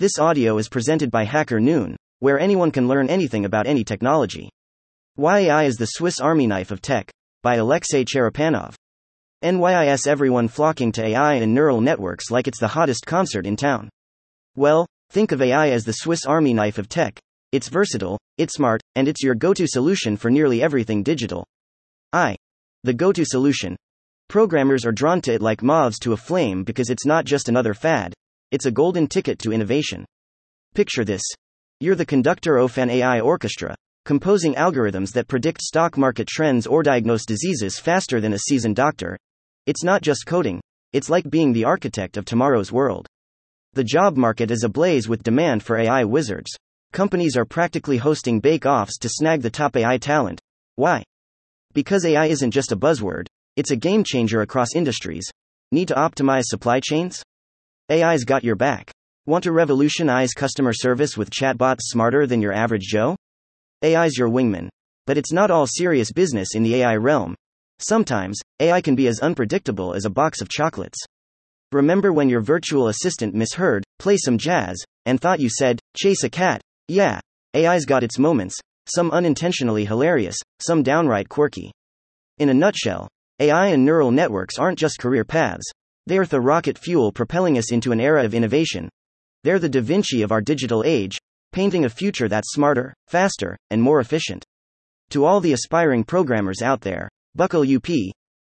This audio is presented by Hacker Noon, where anyone can learn anything about any technology. Why AI is the Swiss Army knife of tech, by Alexei Cherepanov. NYIS everyone flocking to AI and neural networks like it's the hottest concert in town. Well, think of AI as the Swiss Army knife of tech. It's versatile, it's smart, and it's your go to solution for nearly everything digital. I. The go to solution. Programmers are drawn to it like moths to a flame because it's not just another fad, it's a golden ticket to innovation. Picture this. You're the conductor of an AI orchestra, composing algorithms that predict stock market trends or diagnose diseases faster than a seasoned doctor. It's not just coding, it's like being the architect of tomorrow's world. The job market is ablaze with demand for AI wizards. Companies are practically hosting bake offs to snag the top AI talent. Why? Because AI isn't just a buzzword, it's a game changer across industries. Need to optimize supply chains? AI's got your back. Want to revolutionize customer service with chatbots smarter than your average Joe? AI's your wingman. But it's not all serious business in the AI realm. Sometimes, AI can be as unpredictable as a box of chocolates. Remember when your virtual assistant misheard, play some jazz, and thought you said, chase a cat? Yeah. AI's got its moments, some unintentionally hilarious, some downright quirky. In a nutshell, AI and neural networks aren't just career paths, they are the rocket fuel propelling us into an era of innovation. They're the Da Vinci of our digital age, painting a future that's smarter, faster, and more efficient. To all the aspiring programmers out there, buckle up.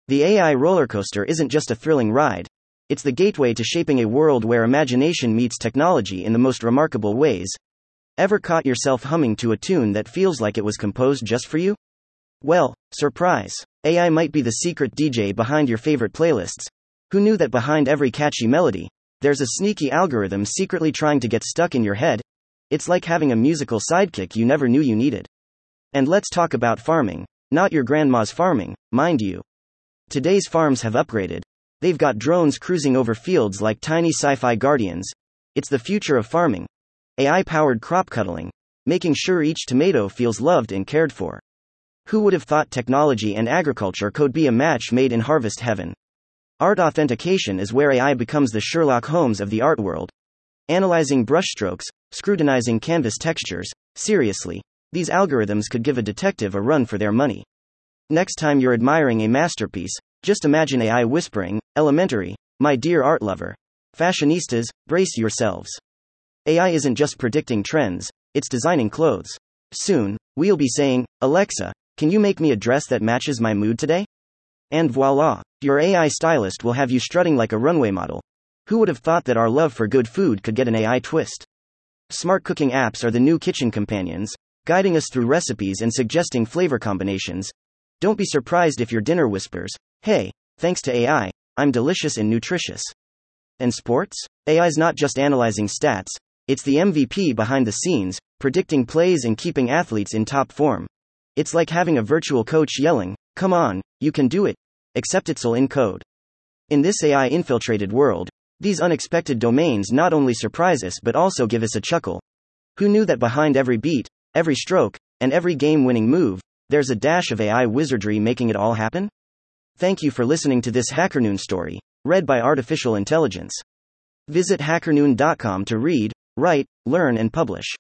The AI roller coaster isn't just a thrilling ride, it's the gateway to shaping a world where imagination meets technology in the most remarkable ways. Ever caught yourself humming to a tune that feels like it was composed just for you? Well, surprise. AI might be the secret DJ behind your favorite playlists, who knew that behind every catchy melody, there's a sneaky algorithm secretly trying to get stuck in your head? It's like having a musical sidekick you never knew you needed. And let's talk about farming. Not your grandma's farming, mind you. Today's farms have upgraded. They've got drones cruising over fields like tiny sci fi guardians. It's the future of farming. AI powered crop cuddling, making sure each tomato feels loved and cared for. Who would have thought technology and agriculture could be a match made in harvest heaven? Art authentication is where AI becomes the Sherlock Holmes of the art world. Analyzing brushstrokes, scrutinizing canvas textures, seriously, these algorithms could give a detective a run for their money. Next time you're admiring a masterpiece, just imagine AI whispering, Elementary, my dear art lover. Fashionistas, brace yourselves. AI isn't just predicting trends, it's designing clothes. Soon, we'll be saying, Alexa, can you make me a dress that matches my mood today? And voila, your AI stylist will have you strutting like a runway model. Who would have thought that our love for good food could get an AI twist? Smart cooking apps are the new kitchen companions, guiding us through recipes and suggesting flavor combinations. Don't be surprised if your dinner whispers, Hey, thanks to AI, I'm delicious and nutritious. And sports? AI's not just analyzing stats, it's the MVP behind the scenes, predicting plays and keeping athletes in top form. It's like having a virtual coach yelling, Come on, you can do it. Except it's all in code. In this AI infiltrated world, these unexpected domains not only surprise us but also give us a chuckle. Who knew that behind every beat, every stroke, and every game winning move, there's a dash of AI wizardry making it all happen? Thank you for listening to this HackerNoon story, read by Artificial Intelligence. Visit hackernoon.com to read, write, learn, and publish.